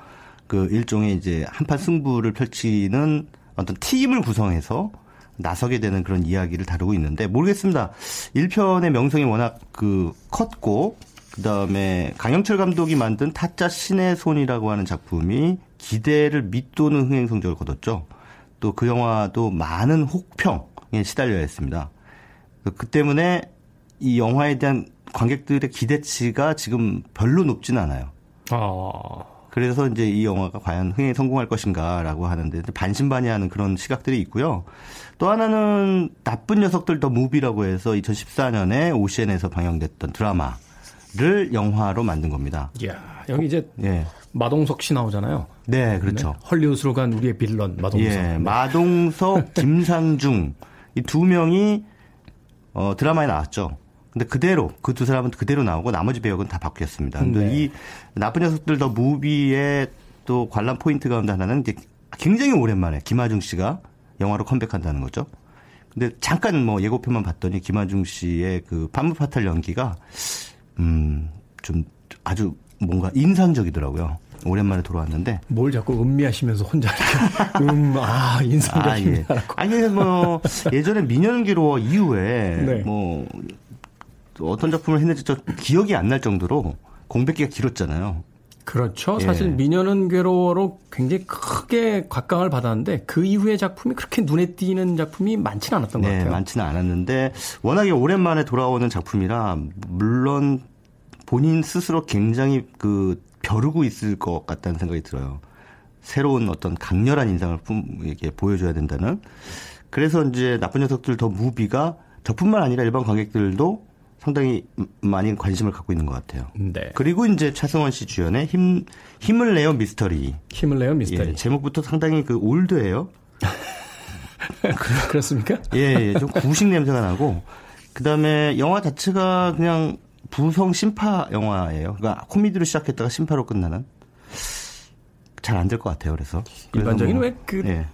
그 일종의 이제 한판 승부를 펼치는 어떤 팀을 구성해서 나서게 되는 그런 이야기를 다루고 있는데 모르겠습니다. 1편의 명성이 워낙 그 컸고 그다음에 강형철 감독이 만든 타짜 신의 손이라고 하는 작품이 기대를 밑도는 흥행 성적을 거뒀죠. 또 그 영화도 많은 혹평에 시달려야 했습니다. 그 때문에 이 영화에 대한 관객들의 기대치가 지금 별로 높지는 않아요. 어, 그래서 이제 이 영화가 과연 흥행에 성공할 것인가라고 하는데 반신반의하는 그런 시각들이 있고요. 또 하나는 나쁜 녀석들 더 무비라고 해서 2014년에 오시엔에서 방영됐던 드라마를 영화로 만든 겁니다. 이야, 여기 이제 예. 마동석 씨 나오잖아요. 네, 그렇죠. 네. 헐리우드로 간 우리의 빌런, 마동석. 예, 네. 마동석, 김상중 이 두 명이 어, 드라마에 나왔죠. 근데 그대로 그 두 사람은 그대로 나오고 나머지 배역은 다 바뀌었습니다. 근데 네. 이 나쁜 녀석들 더 무비의 또 관람 포인트 가운데 하나는 이제 굉장히 오랜만에 김하중 씨가 영화로 컴백한다는 거죠. 근데 잠깐 뭐 예고편만 봤더니 김하중 씨의 그 판무파탈 연기가 음 좀 아주 뭔가 인상적이더라고요. 오랜만에 돌아왔는데 뭘 자꾸 음미하시면서 혼자 이렇게 음, 아, 아, 예. 인상적입니다. 아니, 뭐, 예전에 미녀기로 이후에, 네. 뭐, 어떤 작품을 했는지 저 기억이 안 날 정도로 공백기가 길었잖아요. 그렇죠. 예. 사실 미녀는 괴로워로 굉장히 크게 곽강을 받았는데 그 이후의 작품이 그렇게 눈에 띄는 작품이 많지는 않았던 것 네, 같아요. 많지는 않았는데, 워낙에 오랜만에 돌아오는 작품이라, 물론 본인 스스로 굉장히 그, 벼르고 있을 것 같다는 생각이 들어요. 새로운 어떤 강렬한 인상을 품, 이렇게 보여줘야 된다는. 그래서 이제 나쁜 녀석들 더 무비가 저뿐만 아니라 일반 관객들도 상당히 많이 관심을 갖고 있는 것 같아요. 네. 그리고 이제 차승원 씨 주연의 힘, 힘을 내요 미스터리. 힘을 내요, 미스터리. 예, 제목부터 상당히 그 올드해요. 그렇습니까? 예, 예, 좀 구식 냄새가 나고. 그 다음에 영화 자체가 그냥 부성 심파 영화예요. 그러니까 코미디로 시작했다가 심파로 끝나는. 잘 안 될 것 같아요, 그래서. 그래서 일반적인 뭐, 왜그 예.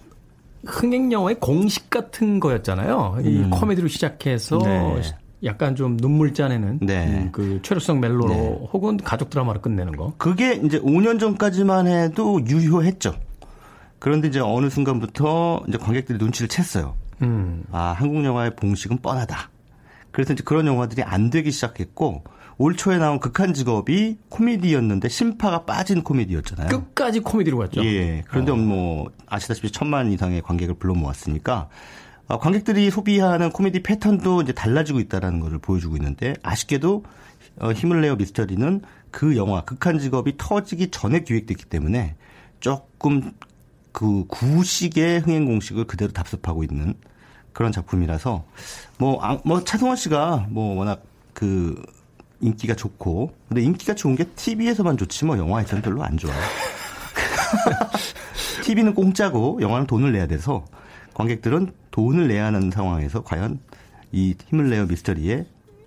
흥행 영화의 공식 같은 거였잖아요. 이 코미디로 시작해서 네. 약간 좀 눈물 짜내는 네. 음, 그 최루성 멜로로 혹은 가족 드라마로 끝내는 거. 그게 이제 5년 전까지만 해도 유효했죠. 그런데 이제 어느 순간부터 이제 관객들이 눈치를 챘어요. 음. 아, 한국 영화의 봉식은 뻔하다. 그래서 이제 그런 영화들이 안 되기 시작했고 올 초에 나온 극한 직업이 코미디였는데 심파가 빠진 코미디였잖아요. 끝까지 코미디로 갔죠. 예. 그런데 뭐 아시다시피 천만 이상의 관객을 불러 모았으니까 아, 관객들이 소비하는 코미디 패턴도 이제 달라지고 있다라는 것을 보여주고 있는데 아쉽게도 어, 힘을 내어 미스터리는 그 영화 극한 직업이 터지기 전에 기획됐기 때문에 조금 그 구식의 흥행 공식을 그대로 답습하고 있는 그런 작품이라서 뭐, 아, 뭐 차승원 씨가 뭐 워낙 그 인기가 좋고 근데 인기가 좋은 게 TV에서만 좋지 뭐 영화에서는 별로 안 좋아요. TV는 공짜고 영화는 돈을 내야 돼서 관객들은 돈을 내야 하는 상황에서 과연 이 힘을 내어 미스터리에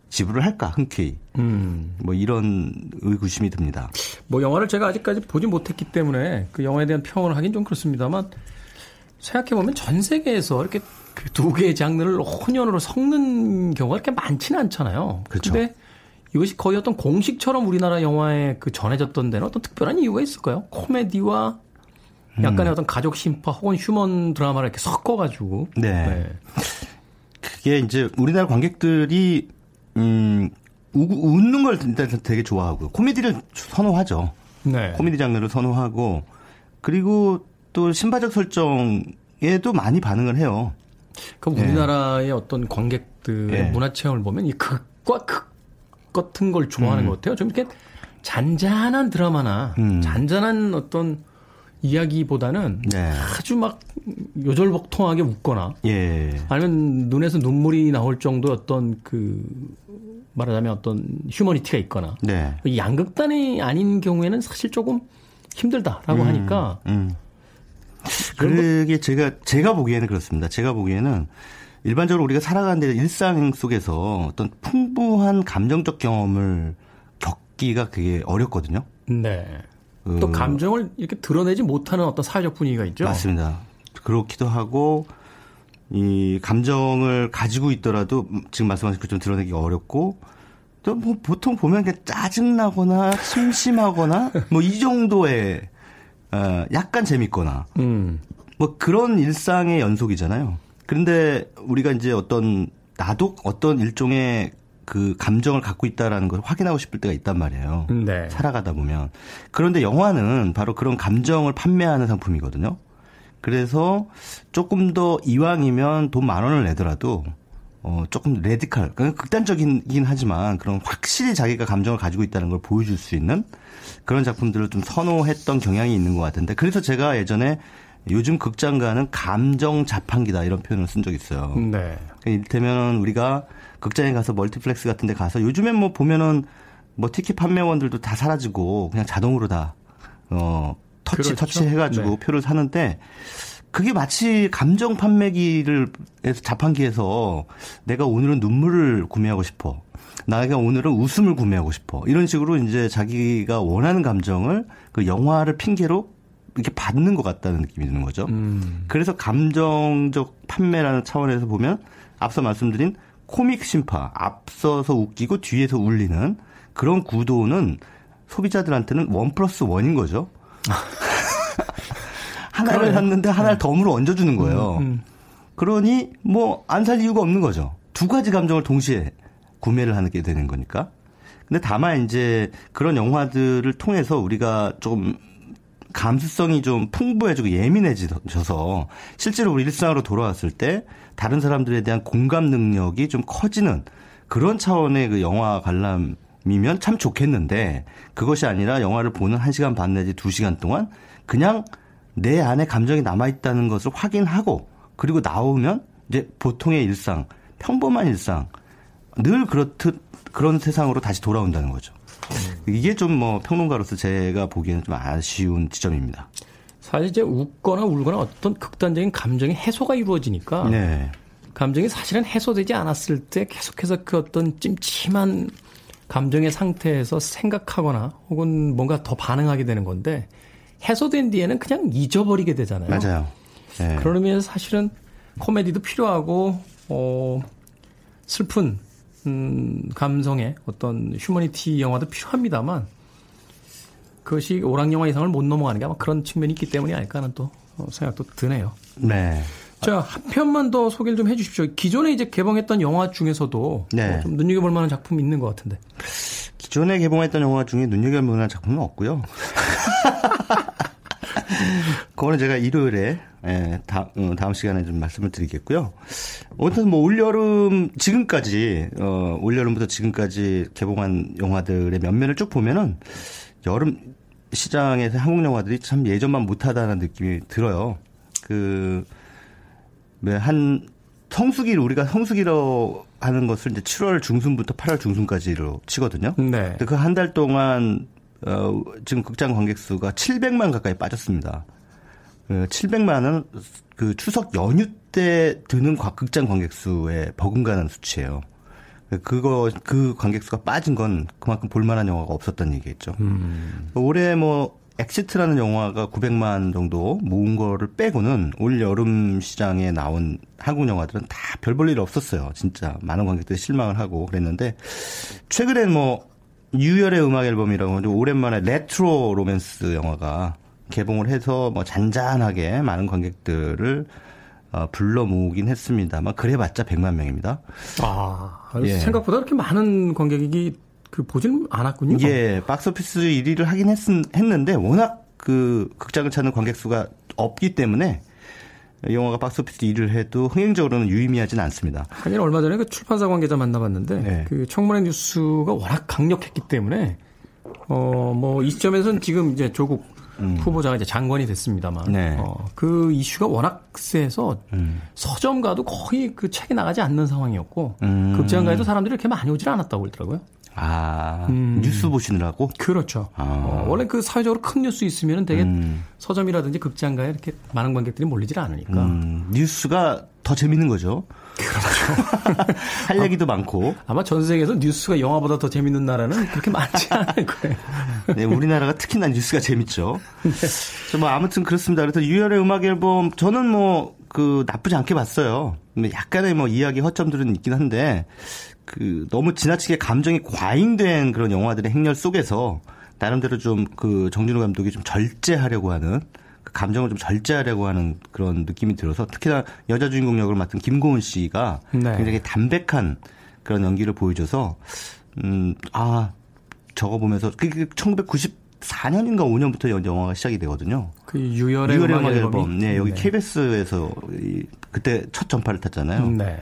지불을 할까 흔쾌히 음. 뭐 이런 의구심이 듭니다. 뭐 영화를 제가 아직까지 보지 못했기 때문에 그 영화에 대한 평을 하긴 좀 그렇습니다만 생각해 보면 전 세계에서 이렇게 그 두 개의 장르를 혼연으로 섞는 경우가 그렇게 많지는 않잖아요. 그렇죠. 근데 이것이 거의 어떤 공식처럼 우리나라 영화에 그 전해졌던 데는 어떤 특별한 이유가 있을까요? 코미디와 약간의 음. 어떤 가족 심파 혹은 휴먼 드라마를 이렇게 섞어가지고. 네. 네. 그게 이제 우리나라 관객들이 음 우, 웃는 걸 일단 되게 좋아하고 코미디를 선호하죠. 네. 코미디 장르를 선호하고 그리고 또 신파적 설정에도 많이 반응을 해요. 그럼 우리나라의 네. 어떤 관객들의 네. 문화 체험을 보면 이 극과 극 같은 걸 좋아하는 음. 것 같아요. 좀 이렇게 잔잔한 드라마나 음. 잔잔한 어떤 이야기보다는 네. 아주 막 요절복통하게 웃거나 예. 아니면 눈에서 눈물이 나올 정도 어떤 그 말하자면 어떤 휴머니티가 있거나 네. 양극단이 아닌 경우에는 사실 조금 힘들다라고 음, 하니까 음. 그게 제가 제가 보기에는 그렇습니다. 제가 보기에는 일반적으로 우리가 살아가는 데 일상 속에서 어떤 풍부한 감정적 경험을 겪기가 되게 어렵거든요. 네. 그, 또 감정을 이렇게 드러내지 못하는 어떤 사회적 분위기가 있죠. 맞습니다. 그렇기도 하고 이 감정을 가지고 있더라도 지금 말씀하신 것처럼 드러내기 어렵고 또 뭐 보통 보면 그냥 짜증나거나 심심하거나 뭐 이 정도의 어 약간 재밌거나 음. 뭐 그런 일상의 연속이잖아요. 그런데 우리가 이제 어떤 나도 어떤 일종의 그 감정을 갖고 있다라는 걸 확인하고 싶을 때가 있단 말이에요. 네. 살아가다 보면. 그런데 영화는 바로 그런 감정을 판매하는 상품이거든요. 그래서 조금 더 이왕이면 돈 만 원을 내더라도 어 조금 레디칼, 그러니까 극단적이긴 하지만 그런 확실히 자기가 감정을 가지고 있다는 걸 보여줄 수 있는 그런 작품들을 좀 선호했던 경향이 있는 것 같은데 그래서 제가 예전에 요즘 극장가는 감정 자판기다 이런 표현을 쓴적 있어요. 네. 그러니까 이를테면 우리가 극장에 가서 멀티플렉스 같은 데 가서 요즘엔 뭐 보면은 뭐 티켓 판매원들도 다 사라지고 그냥 자동으로 다, 어, 터치, 그렇죠. 터치 해가지고 네. 표를 사는데 그게 마치 감정 판매기를 자판기에서 내가 오늘은 눈물을 구매하고 싶어. 나가 오늘은 웃음을 구매하고 싶어. 이런 식으로 이제 자기가 원하는 감정을 그 영화를 핑계로 이렇게 받는 것 같다는 느낌이 드는 거죠. 음. 그래서 감정적 판매라는 차원에서 보면 앞서 말씀드린 코믹 심파, 앞서서 웃기고 뒤에서 울리는 그런 구도는 소비자들한테는 원 플러스 원인 거죠. 하나를 샀는데 하나를 네. 덤으로 얹어주는 거예요. 음, 음. 그러니 뭐 안 살 이유가 없는 거죠. 두 가지 감정을 동시에 구매를 하게 되는 거니까. 근데 다만 이제 그런 영화들을 통해서 우리가 좀 감수성이 좀 풍부해지고 예민해져서 실제로 우리 일상으로 돌아왔을 때 다른 사람들에 대한 공감 능력이 좀 커지는 그런 차원의 그 영화 관람이면 참 좋겠는데 그것이 아니라 영화를 보는 1시간 반 내지 2시간 동안 그냥 내 안에 감정이 남아있다는 것을 확인하고 그리고 나오면 이제 보통의 일상, 평범한 일상, 늘 그렇듯 그런 세상으로 다시 돌아온다는 거죠. 이게 좀 뭐 평론가로서 제가 보기에는 좀 아쉬운 지점입니다. 사실 이제 웃거나 울거나 어떤 극단적인 감정의 해소가 이루어지니까 네. 감정이 사실은 해소되지 않았을 때 계속해서 그 어떤 찜찜한 감정의 상태에서 생각하거나 혹은 뭔가 더 반응하게 되는 건데 해소된 뒤에는 그냥 잊어버리게 되잖아요. 맞아요. 네. 그런 의미에서 사실은 코미디도 필요하고 어 슬픈 음, 감성의 어떤 휴머니티 영화도 필요합니다만 그것이 오락 영화 이상을 못 넘어가는 게 아마 그런 측면이 있기 때문이 아닐까 하는 또 어, 생각도 드네요. 네. 자, 한 편만 더 소개를 좀 해 주십시오. 기존에 이제 개봉했던 영화 중에서도 네. 어, 좀 눈여겨볼 만한 작품이 있는 것 같은데. 기존에 개봉했던 영화 중에 눈여겨볼 만한 작품은 없고요. 그거는 제가 일요일에 예, 다, 음, 다음 시간에 좀 말씀을 드리겠고요. 아무튼 뭐 올여름 지금까지 어 올여름부터 지금까지 개봉한 영화들의 면면을 쭉 보면은 여름 시장에서 한국 영화들이 참 예전만 못하다는 느낌이 들어요. 그 한 성수기를 우리가 성수기로 하는 것을 이제 7월 중순부터 8월 중순까지로 치거든요. 네. 그 한 달 동안 어, 지금 극장 관객 수가 700만 가까이 빠졌습니다. 700만은 어, 그 추석 연휴 때 드는 극장 관객 수에 버금가는 수치예요. 그거 그 관객 수가 빠진 건 그만큼 볼만한 영화가 없었던 얘기겠죠. 음. 올해 뭐 엑시트라는 영화가 900만 정도 모은 거를 빼고는 올 여름 시장에 나온 한국 영화들은 다 별 볼 일 없었어요. 진짜 많은 관객들이 실망을 하고 그랬는데 최근엔 뭐 유열의 음악 앨범이라고 오랜만에 레트로 로맨스 영화가 개봉을 해서 뭐 잔잔하게 많은 관객들을 어, 불러 모으긴 했습니다만 그래봤자 100만 명입니다. 아 예. 생각보다 그렇게 많은 관객이 그 보지는 않았군요. 예, 박스오피스 1위를 하긴 했, 했는데 워낙 그 극장을 찾는 관객 수가 없기 때문에 영화가 박스오피스 1위를 해도 흥행적으로는 유의미하지는 않습니다. 하긴 얼마 전에 그 출판사 관계자 만나봤는데 네. 그 청문회 뉴스가 워낙 강력했기 때문에 어 뭐 이 시점에서는 지금 이제 조국 음. 후보자가 이제 장관이 됐습니다만 네. 어, 그 이슈가 워낙 세서 음. 서점 가도 거의 그 책이 나가지 않는 상황이었고 음. 극장 가에도 사람들이 이렇게 많이 오질 않았다고 그러더라고요. 아 음. 뉴스 보시느라고? 그렇죠. 아. 어, 원래 그 사회적으로 큰 뉴스 있으면 되게 음. 서점이라든지 극장가에 이렇게 많은 관객들이 몰리질 않으니까 음. 뉴스가 더 재밌는 거죠. 그렇죠. 할 얘기도 아, 많고. 아마 전 세계에서 뉴스가 영화보다 더 재밌는 나라는 그렇게 많지 않을 거예요. 네, 우리나라가 특히나 뉴스가 재밌죠. 네. 뭐 아무튼 그렇습니다. 그래서 유열의 음악 앨범 저는 뭐 그 나쁘지 않게 봤어요. 약간의 뭐 이야기 허점들은 있긴 한데 그 너무 지나치게 감정이 과잉된 그런 영화들의 행렬 속에서 나름대로 좀 그 정준호 감독이 좀 절제하려고 하는 감정을 좀 절제하려고 하는 그런 느낌이 들어서 특히나 여자 주인공 역을 맡은 김고은 씨가 네. 굉장히 담백한 그런 연기를 보여줘서 음 아 저거 보면서 그게 1994년인가 5년부터 영화가 시작이 되거든요. 그 유열의, 유열의 음악 앨범. 네, 여기 네. KBS에서 그때 첫 전파를 탔잖아요. 네.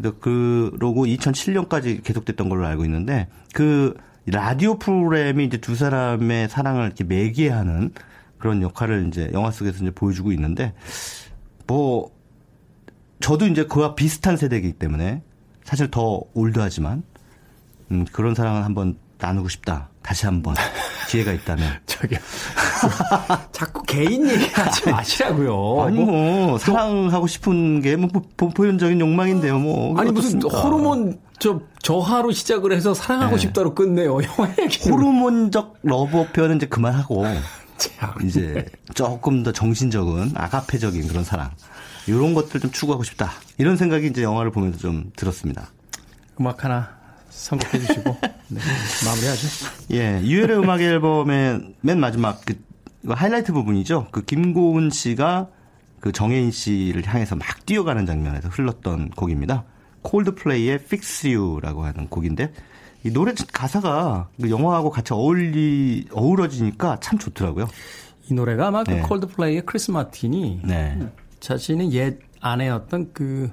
근데 그러고 2007년까지 계속됐던 걸로 알고 있는데 그 라디오 프로그램이 이제 두 사람의 사랑을 이렇게 매개하는 그런 역할을 이제 영화 속에서 이제 보여주고 있는데 뭐 저도 이제 그와 비슷한 세대이기 때문에 사실 더 올드하지만 음, 그런 사랑을 한번 나누고 싶다. 다시 한번 기회가 있다면. 저기요. 자꾸 개인 얘기하지 마시라고요. 아니 뭐, 사랑하고 싶은 게 뭐 본연적인 욕망인데요. 뭐 아니 무슨 호르몬 저 저하로 시작을 해서 사랑하고 네. 싶다로 끝내요. 영화 얘기. 호르몬적 love affair는 이제 그만하고 이제 조금 더 정신적인 아가페적인 그런 사랑 이런 것들 좀 추구하고 싶다 이런 생각이 이제 영화를 보면서 좀 들었습니다. 음악 하나 선곡해 주시고 네, 마무리하죠. 예, 유열의 음악 앨범의 맨 마지막 그 하이라이트 부분이죠. 그 김고은 씨가 그 정해인 씨를 향해서 막 뛰어가는 장면에서 흘렀던 곡입니다. 콜드플레이의 Fix You라고 하는 곡인데 이 노래 가사가 그 영화하고 같이 어울리 어우러지니까 참 좋더라고요. 이 노래가 아마 그 네. 콜드플레이의 크리스 마틴이 네. 자신의 옛 아내였던 그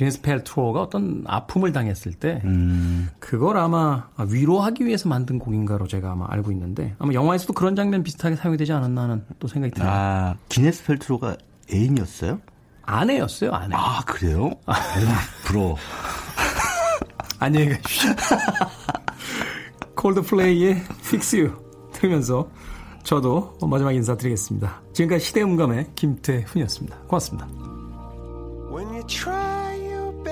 기네스 펠트로가 어떤 아픔을 당했을 때 음. 그걸 아마 위로하기 위해서 만든 곡인가로 제가 아마 알고 있는데 아마 영화에서도 그런 장면 비슷하게 사용이 되지 않았나 하는 또 생각이 듭니다. 아, 기네스 펠트로가 애인이었어요? 아내였어요, 아내. 아, 그래요? 아, 부러워. 안녕히 가십시오. 콜드플레이의 Fix You 들으면서 저도 마지막 인사드리겠습니다. 지금까지 시대음감의 김태훈이었습니다. 고맙습니다.